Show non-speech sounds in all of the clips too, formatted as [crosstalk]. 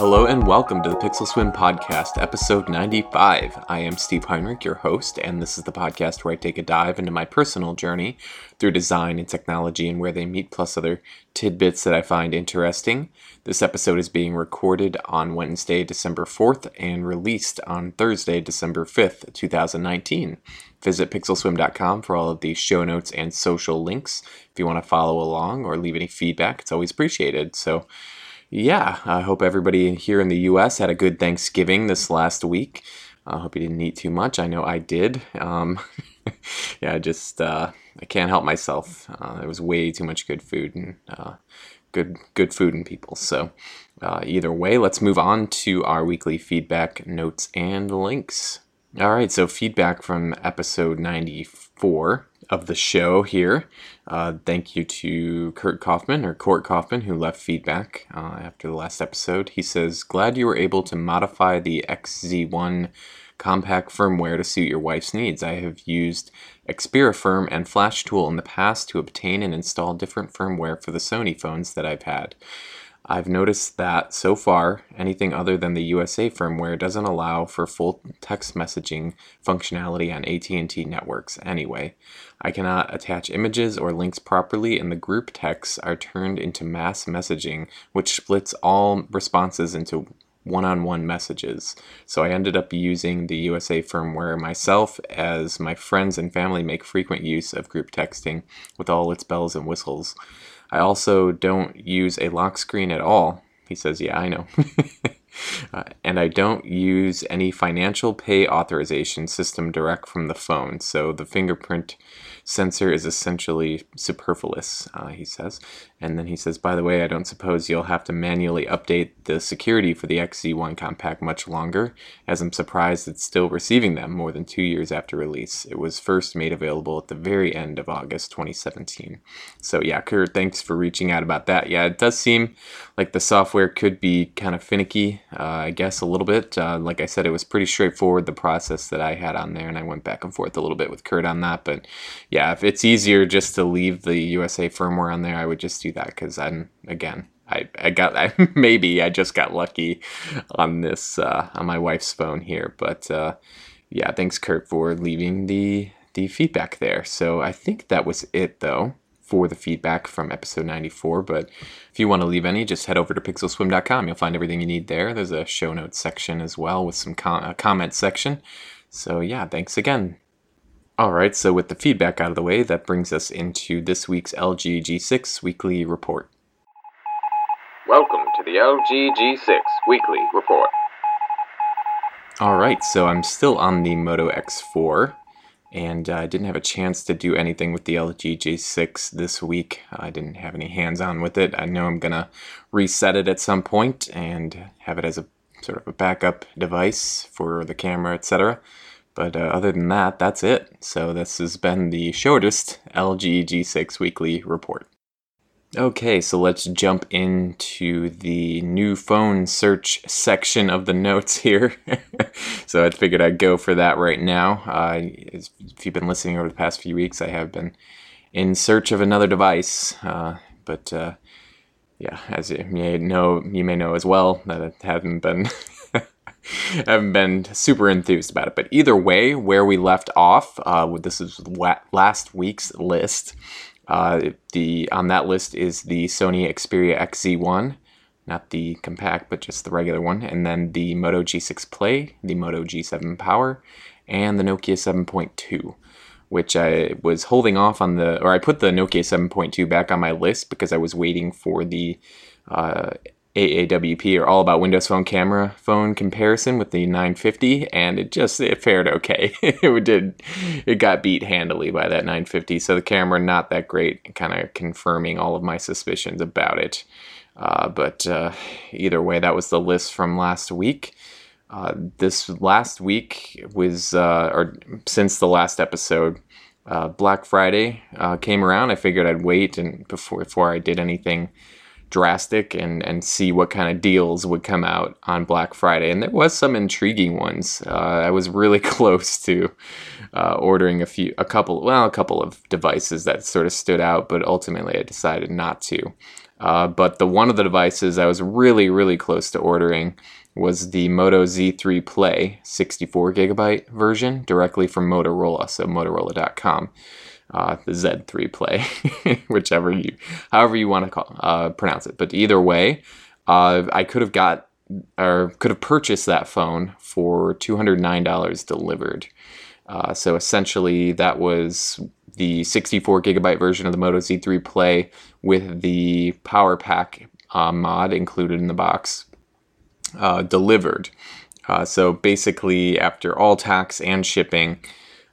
Hello and welcome to the Pixel Swim Podcast, episode 95. I am Steve Heinrich, your host, and this is the podcast where I take a dive into my personal journey through design and technology and where they meet, plus other tidbits that I find interesting. This episode is being recorded on Wednesday, December 4th, and released on Thursday, December 5th, 2019. Visit pixelswim.com for all of the show notes and social links. If you want to follow along or leave any feedback, it's always appreciated. So, yeah, I hope everybody here in the U.S. had a good Thanksgiving this last week. I hope you didn't eat too much. I know I did. Um, [laughs] yeah, I just uh, I can't help myself. Uh, there was way too much good food and uh, good good food and people. So uh, either way, let's move on to our weekly feedback notes and links. All right, so feedback from episode 94 of the show here. Uh, thank you to Kurt Kaufman or Court Kaufman who left feedback uh, after the last episode. He says, Glad you were able to modify the XZ1 compact firmware to suit your wife's needs. I have used Xpera and Flash Tool in the past to obtain and install different firmware for the Sony phones that I've had. I've noticed that so far, anything other than the USA firmware doesn't allow for full text messaging functionality on AT&T networks anyway. I cannot attach images or links properly and the group texts are turned into mass messaging, which splits all responses into one-on-one messages. So I ended up using the USA firmware myself as my friends and family make frequent use of group texting with all its bells and whistles. I also don't use a lock screen at all. He says, Yeah, I know. [laughs] uh, and I don't use any financial pay authorization system direct from the phone. So the fingerprint sensor is essentially superfluous, uh, he says. And then he says, by the way, I don't suppose you'll have to manually update the security for the XZ1 Compact much longer, as I'm surprised it's still receiving them more than two years after release. It was first made available at the very end of August 2017. So, yeah, Kurt, thanks for reaching out about that. Yeah, it does seem like the software could be kind of finicky, uh, I guess, a little bit. Uh, like I said, it was pretty straightforward, the process that I had on there, and I went back and forth a little bit with Kurt on that. But yeah, if it's easier just to leave the USA firmware on there, I would just do that because I'm again. I, I got I, [laughs] maybe I just got lucky on this uh, on my wife's phone here, but uh, yeah, thanks Kurt for leaving the the feedback there. So I think that was it though for the feedback from episode 94. But if you want to leave any, just head over to pixelswim.com. You'll find everything you need there. There's a show notes section as well with some com- comment section. So yeah, thanks again. All right, so with the feedback out of the way, that brings us into this week's LG G6 Weekly Report. Welcome to the LG G6 Weekly Report. All right, so I'm still on the Moto X4, and I uh, didn't have a chance to do anything with the LG G6 this week. I didn't have any hands on with it. I know I'm gonna reset it at some point and have it as a sort of a backup device for the camera, etc. But uh, other than that, that's it. So this has been the shortest LG G6 weekly report. Okay, so let's jump into the new phone search section of the notes here. [laughs] so I figured I'd go for that right now. Uh, if you've been listening over the past few weeks, I have been in search of another device. Uh, but uh, yeah, as you may know, you may know as well that I haven't been [laughs] haven't been super enthused about it. But either way, where we left off, uh, this is last week's list. Uh, the on that list is the Sony Xperia XZ1, not the compact, but just the regular one, and then the Moto G6 Play, the Moto G7 Power, and the Nokia 7.2 which I was holding off on the, or I put the Nokia 7.2 back on my list because I was waiting for the uh, AAWP or All About Windows Phone camera phone comparison with the 950, and it just it fared okay. [laughs] it did it got beat handily by that 950, so the camera not that great, kind of confirming all of my suspicions about it. Uh, but uh, either way, that was the list from last week. Uh, this last week was, uh, or since the last episode, uh, Black Friday uh, came around. I figured I'd wait and before before I did anything drastic and, and see what kind of deals would come out on Black Friday. And there was some intriguing ones. Uh, I was really [laughs] close to uh, ordering a few, a couple, well, a couple of devices that sort of stood out, but ultimately I decided not to. Uh, but the one of the devices I was really, really close to ordering was the Moto Z3 Play 64 gigabyte version directly from Motorola, so Motorola.com uh, the Z3 play, [laughs] whichever you, however you want to call, uh, pronounce it. But either way, uh, I could have got or could have purchased that phone for $209 delivered. Uh, so essentially, that was the 64 gigabyte version of the Moto Z3 Play with the Power Pack uh, mod included in the box uh, delivered. so basically, after all tax and shipping,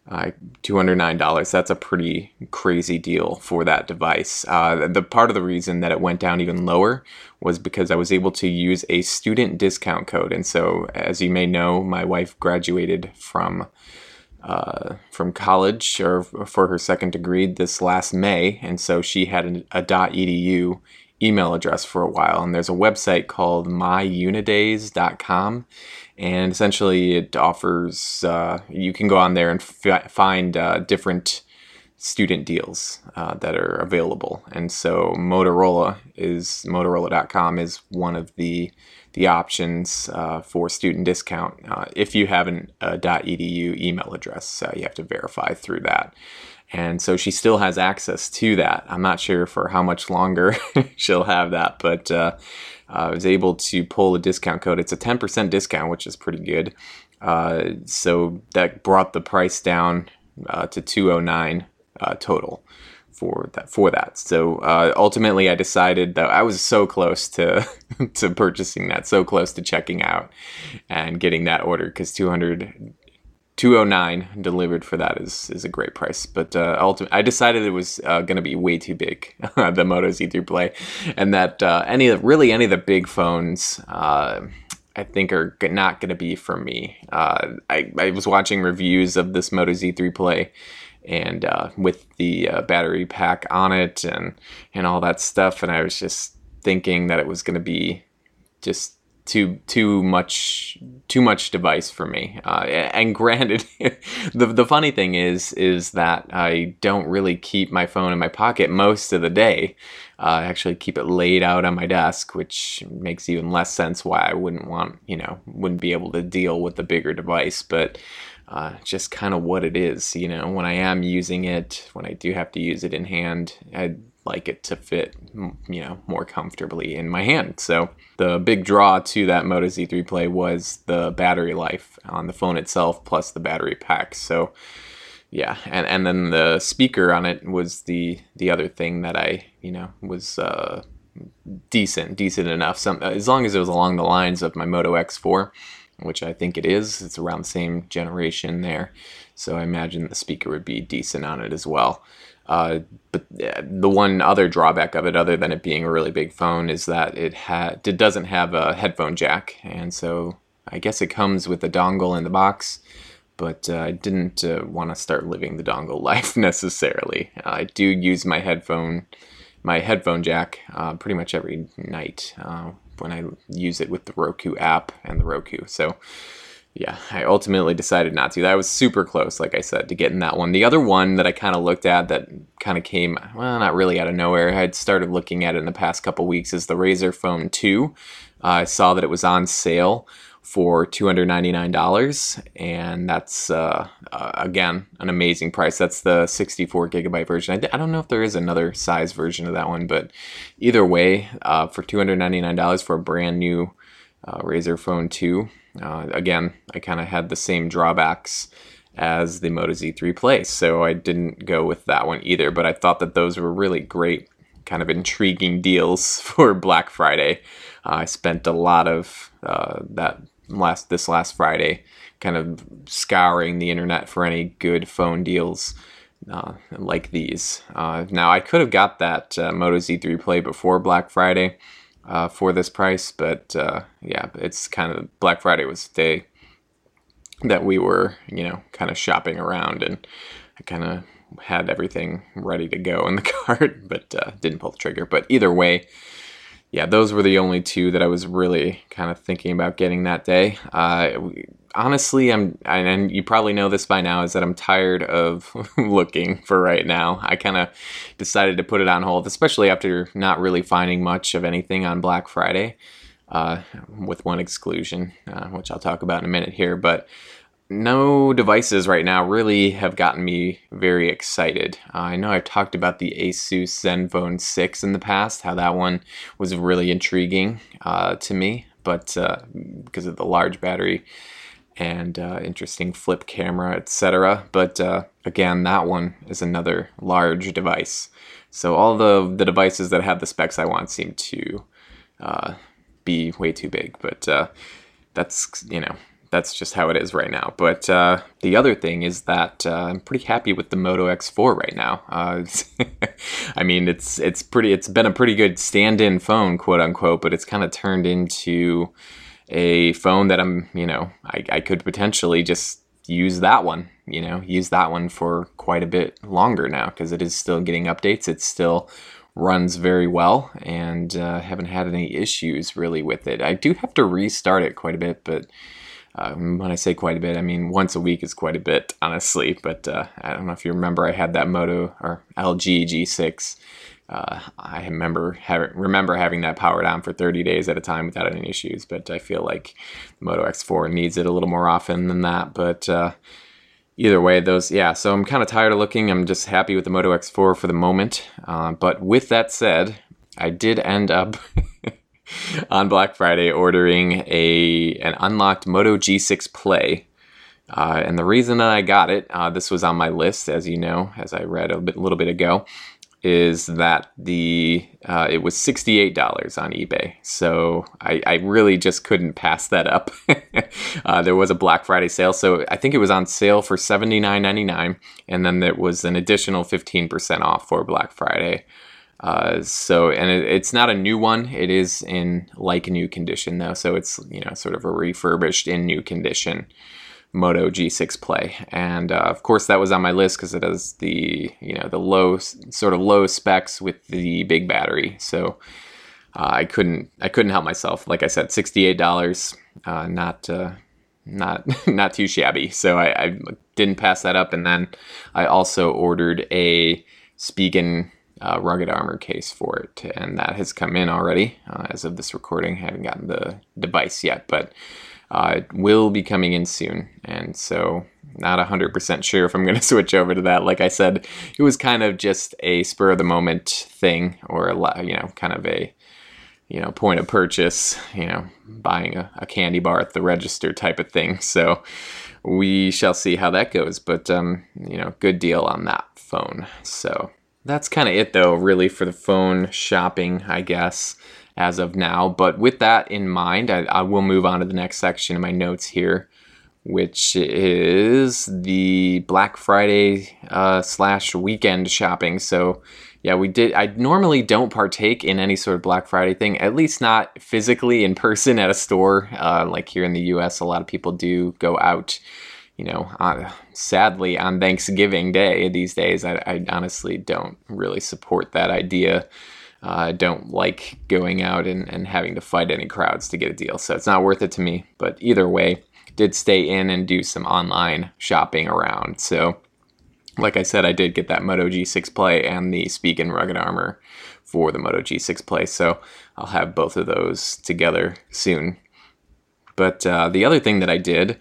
uh, $209 that's a pretty crazy deal for that device. Uh, the part of the reason that it went down even lower was because i was able to use a student discount code. And so as you may know my wife graduated from uh, from college or for her second degree this last may. And so she had an, a. edu email address for a while. And there's a website called myunidays.com and essentially it offers uh, you can go on there and find uh, different student deals uh, that are available. And so motorola is motorola.com is one of the the options uh, for student discount. Uh, if you have an edu email address uh, you have to verify through that. And so she still has access to that. I'm not sure for how much longer [laughs] she'll have that but I was able to pull a discount code. It's a 10% discount, which is pretty good. Uh, so that brought the price down uh, to 209 uh, total for that for that. So uh, ultimately, I decided that I was so close to [laughs] to purchasing that, so close to checking out and getting that order because 200 209 delivered for that is is a great price. But uh, ultimately, I decided it was uh, going to be way too big, [laughs] the Moto Z3 Play, and that uh, any of really any of the big phones. Uh, I think are not going to be for me. Uh, I, I was watching reviews of this Moto Z3 Play, and uh, with the battery pack on it and and all that stuff, and I was just thinking that it was going to be just too too much too much device for me. Uh, and granted, [laughs] the the funny thing is is that I don't really keep my phone in my pocket most of the day. Uh, I actually keep it laid out on my desk, which makes even less sense why I wouldn't want you know wouldn't be able to deal with the bigger device, but. Uh, just kind of what it is, you know. When I am using it, when I do have to use it in hand, I like it to fit, you know, more comfortably in my hand. So the big draw to that Moto Z3 Play was the battery life on the phone itself, plus the battery pack. So yeah, and and then the speaker on it was the the other thing that I you know was uh, decent, decent enough. Some as long as it was along the lines of my Moto X4 which I think it is. It's around the same generation there. So I imagine the speaker would be decent on it as well. Uh, but the one other drawback of it, other than it being a really big phone, is that it had it doesn't have a headphone jack, and so I guess it comes with a dongle in the box. But uh, I didn't uh, want to start living the dongle [laughs] life necessarily. I do use my headphone, my headphone jack, uh, pretty much every night uh, when I use it with the Roku app and the Roku. So yeah, I ultimately decided not to. That was super close, like I said, to getting that one. The other one that I kind of looked at that kind of came, well, not really out of nowhere. I had started looking at it in the past couple weeks is the Razer Phone 2. Uh, I saw that it was on sale for $299 and that's uh, uh, again an amazing price that's the 64 gigabyte version I d- I don't know if there is another size version of that one but either way uh, for $299 for a brand new uh, Razer Phone 2 uh, again, I kind of had the same drawbacks as the Moto Z3 Play, so I didn't go with that one either. But I thought that those were really great, kind of intriguing deals [laughs] for Black Friday. Uh, I spent a lot of uh, that last this last Friday, kind of scouring the internet for any good phone deals. Uh, like these. Uh, now, I could have got that uh, Moto Z3 Play before Black Friday, uh, for this price. But uh, yeah, it's kind of Black Friday was the day that we were, you know, kind of shopping around, and I kind of had everything ready to go in the [laughs] cart, but uh, didn't pull the trigger. But either way, yeah, those were the only two that I was really kind of thinking about getting that day. Uh, honestly, I'm, and you probably know this by now, is that I'm tired of [laughs] looking for right now. I kind of decided to put it on hold, especially after not really finding much of anything on Black Friday, uh, with one exclusion, uh, which I'll talk about in a minute here. But no devices right now really have gotten me very excited. Uh, I know I've talked about the Asus ZenFone 6 in the past, how that one was really intriguing uh, to me, but uh, because of the large battery and uh, interesting flip camera, etc. But uh, again, that one is another large device. So all the the devices that have the specs I want seem to uh, be way too big, but that's you know that's just how it is right now. But uh, the other thing is that uh, I'm pretty happy with the Moto X4 right now. Uh, [laughs] I mean, it's it's pretty. It's been a pretty good stand-in phone, quote unquote, but it's kind of turned into a phone that I'm, you know, I, I could potentially just use that one. You know, use that one for quite a bit longer now because it is still getting updates. It still runs very well and uh, haven't had any issues really with it. I do have to restart it quite a bit, but um, when I say quite a bit, I mean once a week is quite a bit, honestly. But uh, I don't know if you remember, I had that Moto or LG G6. Uh, I remember having remember having that powered on for 30 days at a time without any issues. But I feel like the Moto X4 needs it a little more often than that. But uh, either way, those yeah. So I'm kind of tired of looking. I'm just happy with the Moto X4 for the moment. Uh, but with that said, I did end up. [laughs] on Black Friday ordering a an unlocked Moto G6 Play. Uh, and the reason that I got it, uh, this was on my list, as you know, as I read a bit, little bit ago, is that the uh, it was sixty eight dollars on eBay. So I, I, really just couldn't pass that up. [laughs] Uh, there was a Black Friday sale, so I think it was on sale for seventy nine ninety nine, and then there was an additional fifteen percent off for Black Friday. Uh, so, and it, it's not a new one. It is in like new condition though. So it's, you know, sort of a refurbished in new condition Moto G6 Play. And uh, of course that was on my list because it has the, you know, the low, sort of low specs with the big battery. So uh, I couldn't, I couldn't help myself. Like I said, $68, uh, not, uh, not, [laughs] not too shabby. So I, I didn't pass that up. And then I also ordered a Spigen uh, rugged armor case for it, and that has come in already uh, as of this recording. I haven't gotten the device yet, but uh, it will be coming in soon, and so not 100% sure if I'm going [laughs] to switch over to that. Like I said, it was kind of just a spur of the moment thing, or a you know, kind of a you know point of purchase, you know, buying a, a candy bar at the register type of thing. So we shall see how that goes, but um, you know, good deal on that phone. So that's kind of it though really for the phone shopping i guess as of now. But with that in mind I, I, will move on to the next section of my notes here which is the black friday uh, slash weekend shopping. So yeah we did i normally don't partake in any sort of black friday thing at least not physically in person at a store uh, like here in the us a lot of people do go out you know, uh, sadly on Thanksgiving Day these days, I, I honestly don't really support that idea. Uh, I don't like going out and, and having to fight any crowds to get a deal, so it's not worth it to me. But either way, did stay in and do some online shopping around. So, like I said, I did get that Moto G6 Play and the Spigen Rugged Armor for the Moto G6 Play, so I'll have both of those together soon. But uh, the other thing that I did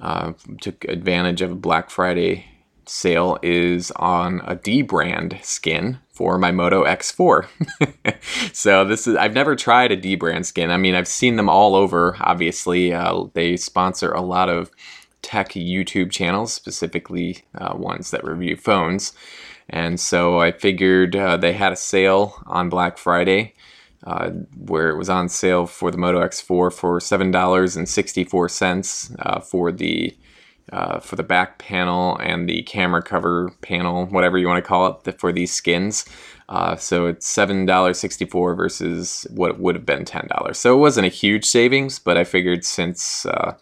uh, took advantage of a Black Friday sale is on a dbrand skin for my Moto X4. [laughs] so this is I've never tried a dbrand skin. I mean, I've seen them all over. Obviously, uh, they sponsor a lot of tech YouTube channels, specifically uh, ones that review phones. And so I figured uh, they had a sale on Black Friday uh, where it was on sale for the Moto X4 for seven dollars and sixty four cents uh, for the uh, for the back panel and the camera cover panel, whatever you want to call it, for these skins. Uh, so it's seven dollars sixty four versus what would have been ten dollars. So it wasn't a huge savings, but I figured since uh,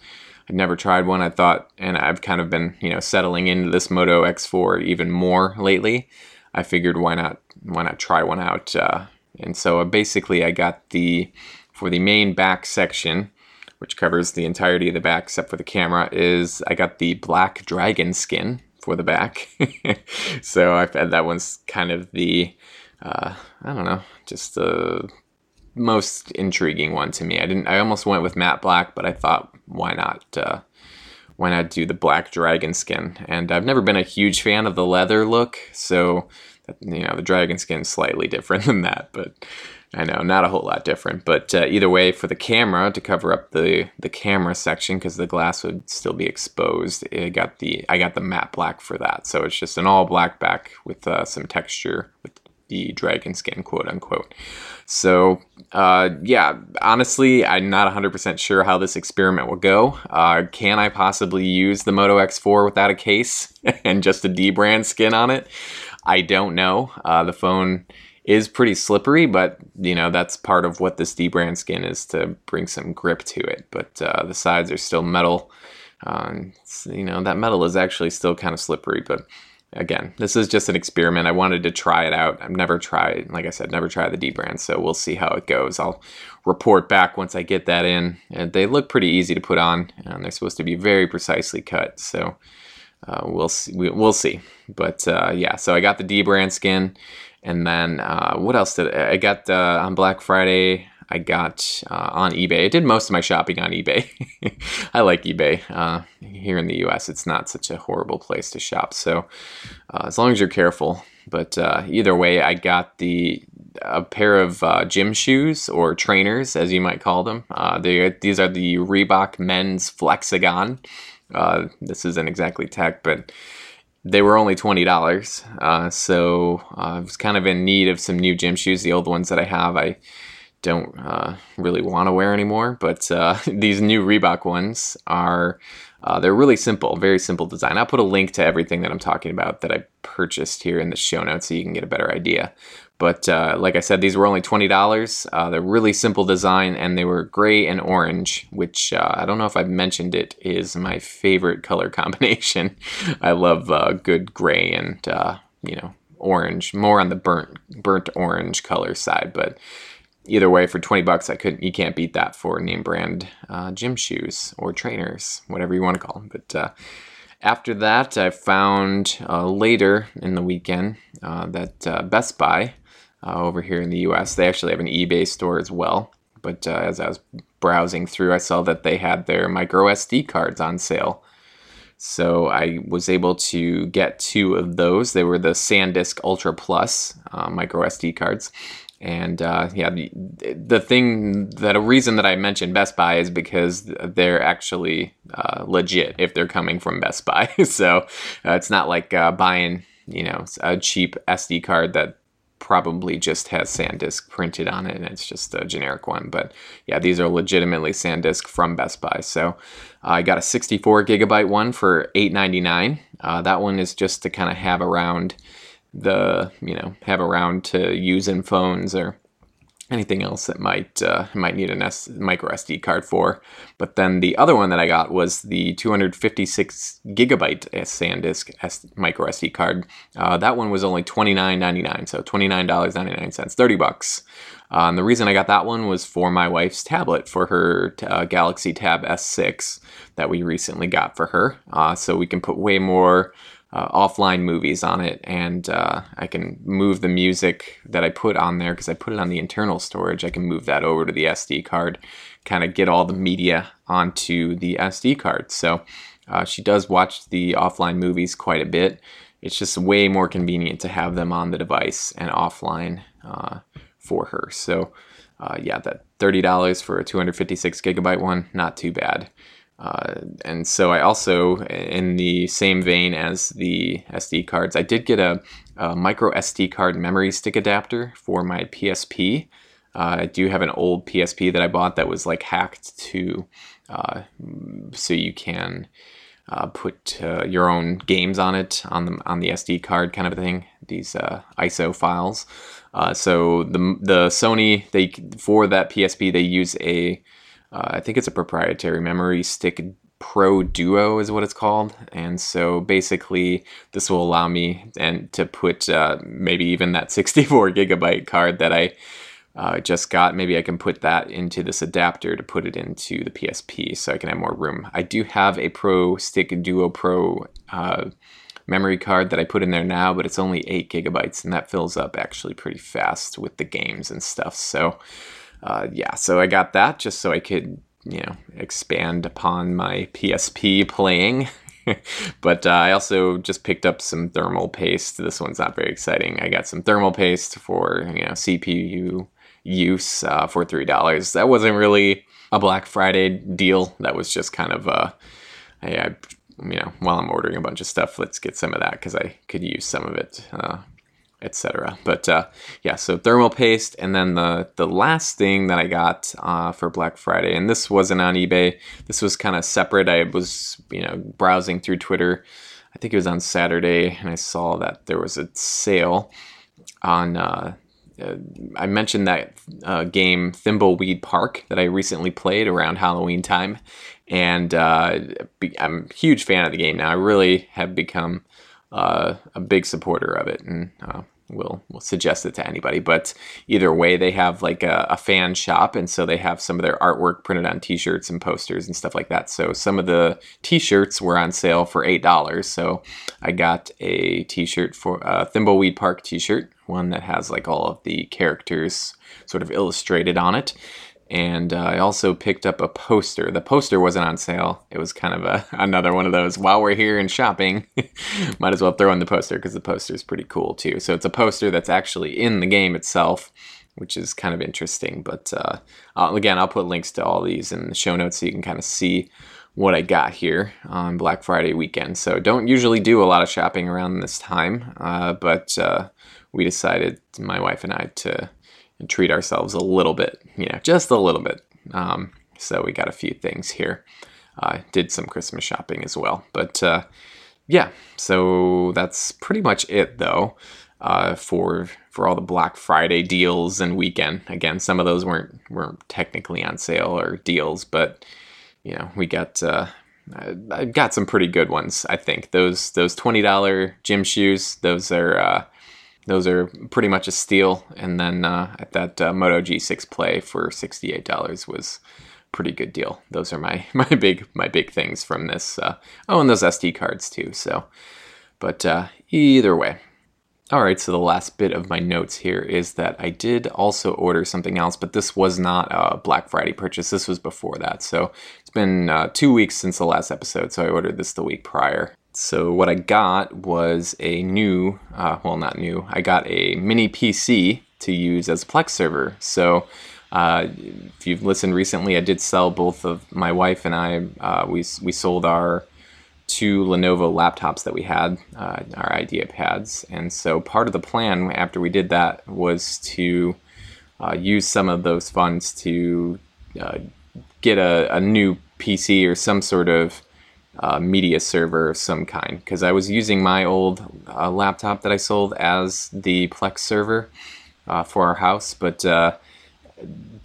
I'd never tried one, I thought, and I've kind of been you know settling into this Moto X4 even more lately. I figured why not why not try one out uh, And so uh, basically, I got the for the main back section, which covers the entirety of the back except for the camera, is I got the black dragon skin for the back. [laughs] so I've had that one's kind of the uh, I don't know, just the most intriguing one to me. I didn't. I almost went with matte black, but I thought, why not? Uh, why not do the black dragon skin? And I've never been a huge fan of the leather look, so you know the dragon skin's slightly different [laughs] than that. But I know not a whole lot different. But uh, either way, for the camera to cover up the the camera section because the glass would still be exposed, I got the I got the matte black for that. So it's just an all black back with uh, some texture with the dragon skin, quote unquote. So, uh, yeah, honestly, I'm not 100% sure how this experiment will go. Uh, can I possibly use the Moto X4 without a case [laughs] and just a dbrand skin on it? I don't know. Uh, the phone is pretty slippery, but you know that's part of what this dbrand skin is to bring some grip to it. But uh, the sides are still metal. Um, you know that metal is actually still kind of slippery, but again, this is just an experiment. I wanted to try it out. I've never tried, like I said, never tried the dbrand, so we'll see how it goes. I'll report back once I get that in. And they look pretty easy to put on, and they're supposed to be very precisely cut. So uh, we'll see. We'll see. But uh, yeah, so I got the dbrand skin, and then uh, what else did I, I got uh, on Black Friday? I got uh, on eBay. I did most of my shopping on eBay. [laughs] I like eBay. Here in the US, it's not such a horrible place to shop. So, as long as you're careful. But either way, I got the a pair of gym shoes or trainers, as you might call them. They, these are the Reebok Men's Flexagon. this isn't exactly tech, but they were only twenty dollars. so I was kind of in need of some new gym shoes. The old ones that I have, I don't uh, really want to wear anymore. But uh, [laughs] these new Reebok ones are uh, they're really simple, very simple design. I'll put a link to everything that I'm talking about that I purchased here in the show notes so you can get a better idea. But uh, like I said, these were only twenty dollars. Uh, they're really simple design, and they were gray and orange, which uh, I don't know if I've mentioned it is my favorite color [laughs] combination. I love good gray and you know orange, more on the burnt burnt orange color side, but either way, for 20 bucks, I couldn't, you can't beat that for name brand uh, gym shoes or trainers, whatever you want to call them. But uh, after that, I found uh, later in the weekend uh, that uh, Best Buy uh, over here in the US, they actually have an eBay store as well. But as I was browsing through, I saw that they had their micro SD cards on sale. So I was able to get two of those. They were the SanDisk Ultra Plus micro SD cards and uh, yeah, the, the thing that a reason that I mentioned Best Buy is because they're actually uh, legit if they're coming from Best Buy. [laughs] so uh, it's not like uh, buying you know a cheap SD card that probably just has SanDisk printed on it and it's just a generic one. But yeah, these are legitimately SanDisk from Best Buy. So I got a 64 gigabyte one for $8.99. Uh, that one is just to kind of have around the you know have around to use in phones or anything else that might uh, might need a S- micro SD card for. But then the other one that I got was the 256 gigabyte SanDisk S- micro SD card. Uh, that one was only $29.99, so $29.99, 30 bucks. Uh, and the reason I got that one was for my wife's tablet for her uh, Galaxy Tab S6 that we recently got for her. Uh, so we can put way more uh, offline movies on it, and uh, I can move the music that I put on there because I put it on the internal storage. I can move that over to the SD card, kind of get all the media onto the SD card. So uh, she does watch the offline movies quite a bit. It's just way more convenient to have them on the device and offline uh, for her. So uh, yeah, that thirty dollars for a 256 gigabyte one, not too bad. Uh, and so I also, in the same vein as the SD cards, I did get a, a micro SD card memory stick adapter for my PSP. Uh, I do have an old PSP that I bought that was like hacked to, uh, so you can uh, put uh, your own games on it on the on the SD card kind of thing. These uh, ISO files. so the the Sony they for that PSP they use a uh, I think it's a proprietary memory stick Pro Duo is what it's called, and so basically this will allow me and to put uh, maybe even that [laughs] 64 gigabyte card that I uh, just got. Maybe I can put that into this adapter to put it into the PSP so I can have more room. I do have a Pro Stick Duo Pro uh, memory card that I put in there now, but it's only 8 gigabytes and that fills up actually pretty fast with the games and stuff. So, uh, yeah, so I got that just so I could, you know, expand upon my PSP playing. [laughs] but uh, I also just picked up some thermal paste. This one's not very exciting. I got some thermal paste for you know CPU use uh, for three dollars. That wasn't really a Black Friday deal. That was just kind of uh, I, I, you know while I'm ordering a bunch of stuff, let's get some of that because I could use some of it. Etc. But uh, yeah, so thermal paste, and then the the last thing that I got uh, for Black Friday, and this wasn't on eBay. This was kind of separate. I was you know browsing through Twitter. I think it was on Saturday, and I saw that there was a sale on uh, uh, I mentioned that uh, game Thimbleweed Park that I recently played around Halloween time, and uh, I'm a huge fan of the game now. I really have become uh, a big supporter of it, and uh, we'll we'll suggest it to anybody. But either way, they have like a, a, fan shop, and so they have some of their artwork printed on T-shirts and posters and stuff like that. So some of the T-shirts were on sale for eight dollars. So I got a T-shirt for a Thimbleweed Park T-shirt one that has like all of the characters sort of illustrated on it. And uh, I also picked up a poster. The poster wasn't on sale. It was kind of a, [laughs] another one of those. While we're here and shopping, [laughs] might as well throw in the poster because the poster is pretty cool too. So it's a poster that's actually in the game itself, which is kind of interesting. But uh, again, I'll put links to all these in the show notes so you can kind of see what I got here on Black Friday weekend. So don't usually do a lot of shopping around this time, uh, but uh, we decided, my wife and I, to treat ourselves a little bit, you know, just a little bit. Um, so we got a few things here. Uh, did some Christmas shopping as well. But uh, yeah, so that's pretty much it though uh, for for all the Black Friday deals and weekend. Again, some of those weren't weren't technically on sale or deals, but you know we got. Uh, I got some pretty good ones. I think those those twenty dollar gym shoes. Those are uh, those are pretty much a steal. And then uh, at that uh, Moto G6 Play for sixty-eight dollars was pretty good deal. Those are my [laughs] my big my big things from this. Uh, oh, and those SD cards too. So, but uh, either way. All right, so the last bit of my notes here is that I did also order something else, but this was not a Black Friday purchase. This was before that. So it's been uh, two weeks since the last episode, so I ordered this the week prior. So what I got was a new, uh, well, not new. I got a mini PC to use as a Plex server. So uh, if you've listened recently, I did sell both of my wife and I. Uh, we we sold our two Lenovo laptops that we had, uh, our IdeaPads, and so part of the plan after we did that was to uh, use some of those funds to uh, get a, a new PC or some sort of uh, media server of some kind because I was using my old uh, laptop that I sold as the Plex server uh, for our house, but uh,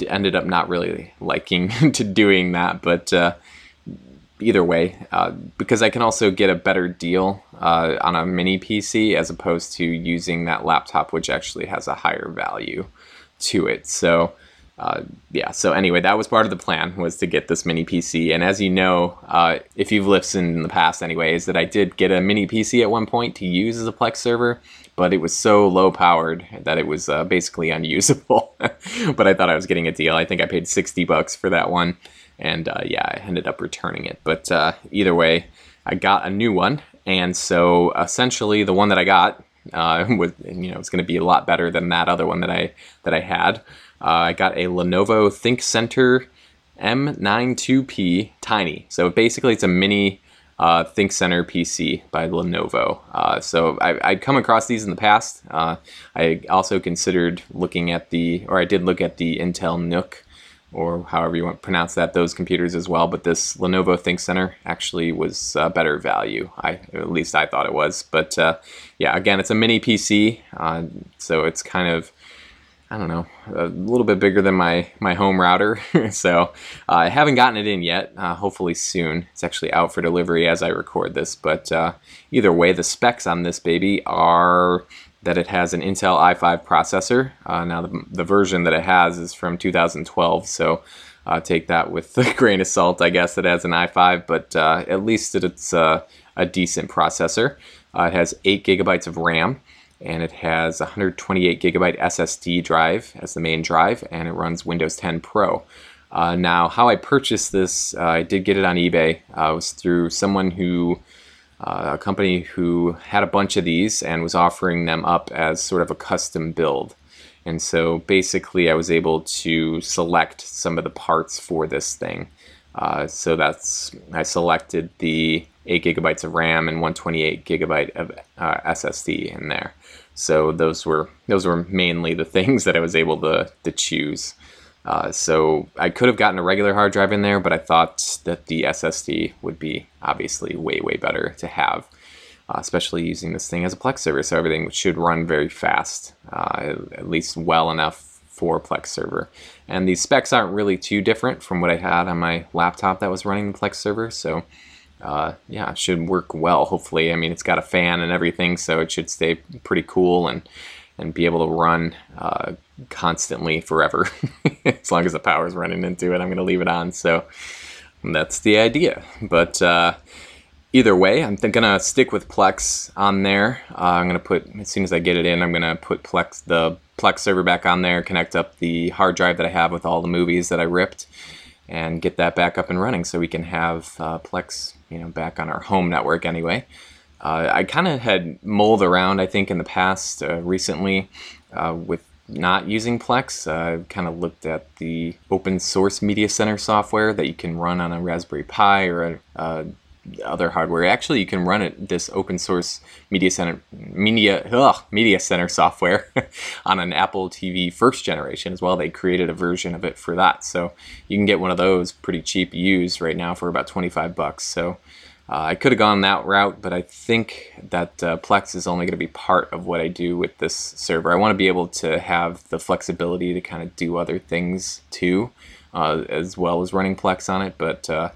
ended up not really liking [laughs] to doing that. But uh, either way, uh, because I can also get a better deal on a mini PC as opposed to using that laptop, which actually has a higher value to it. So uh, yeah, so anyway, that was part of the plan was to get this mini PC. And as you know, uh, if you've listened in the past, anyway, is that I did get a mini PC at one point to use as a Plex server, but it was so low powered that it was uh, basically unusable. [laughs] but I thought I was getting a deal. I think I paid 60 bucks for that one. And uh, yeah, I ended up returning it. But uh, either way, I got a new one. And so essentially, the one that I got uh, [laughs] was, you know, it's going to be a lot better than that other one that I that I had. Uh, I got a Lenovo ThinkCentre M92P Tiny. So basically, it's a mini uh, ThinkCentre PC by Lenovo. Uh, so I, would come across these in the past. Uh, I also considered looking at the, or I did look at the Intel NUC, or however you want to pronounce that, those computers as well. But this Lenovo ThinkCentre actually was uh, better value. I at least I thought it was. But uh, yeah, again, it's a mini PC, uh, so it's kind of I don't know, a little bit bigger than my, my home router. [laughs] so uh, I haven't gotten it in yet. Uh, hopefully soon. It's actually out for delivery as I record this. But uh, either way, the specs on this baby are that it has an Intel i5 processor. Uh, now, the, the, version that it has is from 2012, so uh, take that with [laughs] a grain of salt, I guess, it has an i5, but uh, at least it's a decent processor. It has 8 gigabytes of RAM, and it has 128 gigabyte SSD drive as the main drive, and it runs Windows 10 Pro. Uh, now, how I purchased this, I did get it on eBay. it was through someone who uh, a company who had a bunch of these and was offering them up as sort of a custom build. And so basically, I was able to select some of the parts for this thing. Uh, so that's I selected the 8 gigabytes of RAM and 128 gigabyte of uh, SSD in there. So those were those were mainly the [laughs] things that I was able to to choose. Uh, so I could have gotten a regular hard drive in there, but I thought that the SSD would be obviously way, way better to have, uh, especially using this thing as a Plex server. So everything should run very fast, uh, at least well enough for Plex server. And these specs aren't really too different from what I had on my laptop that was running the Plex server. So uh, yeah, it should work well, hopefully. I mean, it's got a fan and everything, so it should stay pretty cool and and be able to run uh, constantly forever. [laughs] as long as the power's running into it, I'm going to leave it on. So that's the idea. But uh, either way, I'm going to stick with Plex on there. Uh, I'm going to put, as soon as I get it in, I'm going to put Plex, the Plex server back on there, connect up the hard drive that I have with all the movies that I ripped, and get that back up and running so we can have uh, Plex, you know, back on our home network anyway. Uh, I kind of had mulled around, I think, in the past uh, recently uh, with not using Plex. I kind of looked at the open source Media Center software that you can run on a Raspberry Pi or a, uh, other hardware. Actually, you can run it this open source Media Center Media ugh, Media Center software [laughs] on an Apple TV first generation as well. They created a version of it for that, so you can get one of those pretty cheap used right now for about 25 bucks. So uh, I could have gone that route, but I think that uh, Plex is only going to be part of what I do with this server. I want to be able to have the flexibility to kind of do other things too, uh, as well as running Plex on it. But uh,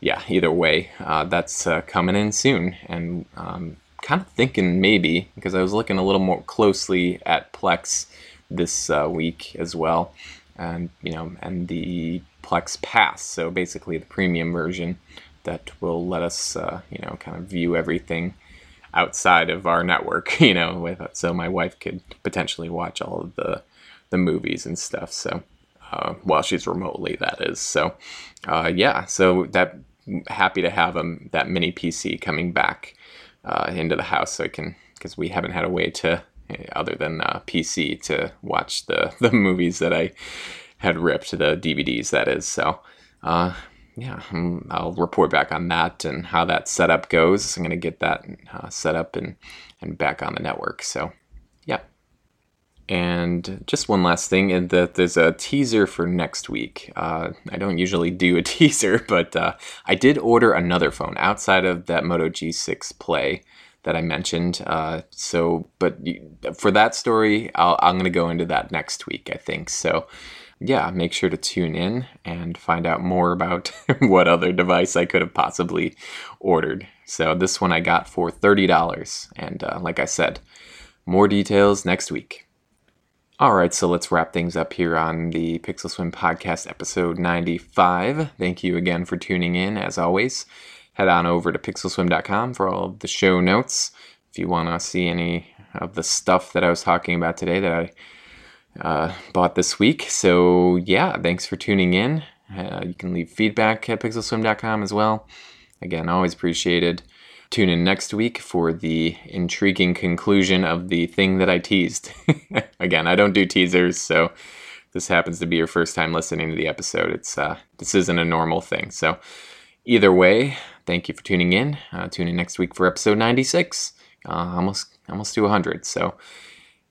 yeah, either way, uh, that's uh, coming in soon. And um, kind of thinking maybe, because I was looking a little more closely at Plex this week as well, and you know, and the Plex Pass, so basically the premium version that will let us, uh, you know, kind of view everything outside of our network, [laughs] you know, with so my wife could potentially watch all of the the movies and stuff. So uh, while she's remotely, that is. So uh, yeah, so that happy to have um, that mini PC coming back uh, into the house so I can because we haven't had a way to other than uh, PC to watch the [laughs] the movies that I had ripped the DVDs that is. So uh, yeah, I'll report back on that and how that setup goes. I'm going to get that uh, set up and, and back on the network. So. And just one last thing, and that there's a teaser for next week. Uh, I don't usually do a [laughs] teaser, but uh, I did order another phone outside of that Moto G6 Play that I mentioned. Uh, so, but for that story, i am going to go into that next week, I think. So, yeah, make sure to tune in and find out more about [laughs] what other device I could have possibly ordered. So, this one I got for $30. And uh, like I said, more details next week. All right, so let's wrap things up here on the Pixel Swim podcast, episode 95. Thank you again for tuning in, as always. Head on over to pixelswim.com for all of the show notes. If you want to see any of the stuff that I was talking about today that I uh, bought this week. So, yeah, thanks for tuning in. Uh, you can leave feedback at pixelswim.com as well. Again, always appreciated. Tune in next week for the intriguing conclusion of the thing that I teased. [laughs] Again, I don't do teasers, so this happens to be your first time listening to the episode. It's uh, this isn't a normal thing. So, either way, thank you for tuning in. Uh, tune in next week for episode 96, uh, almost almost to 100. So.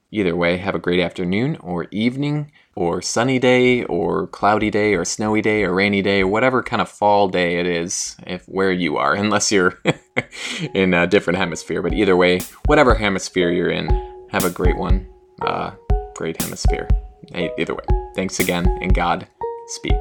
Either way, have a great afternoon or evening or sunny day or cloudy day or snowy day or rainy day or whatever kind of fall day it is if where you are [laughs] unless you're in a different hemisphere. But either way whatever hemisphere you're in have a great one. Uh, great hemisphere. Either way. Thanks again and god speed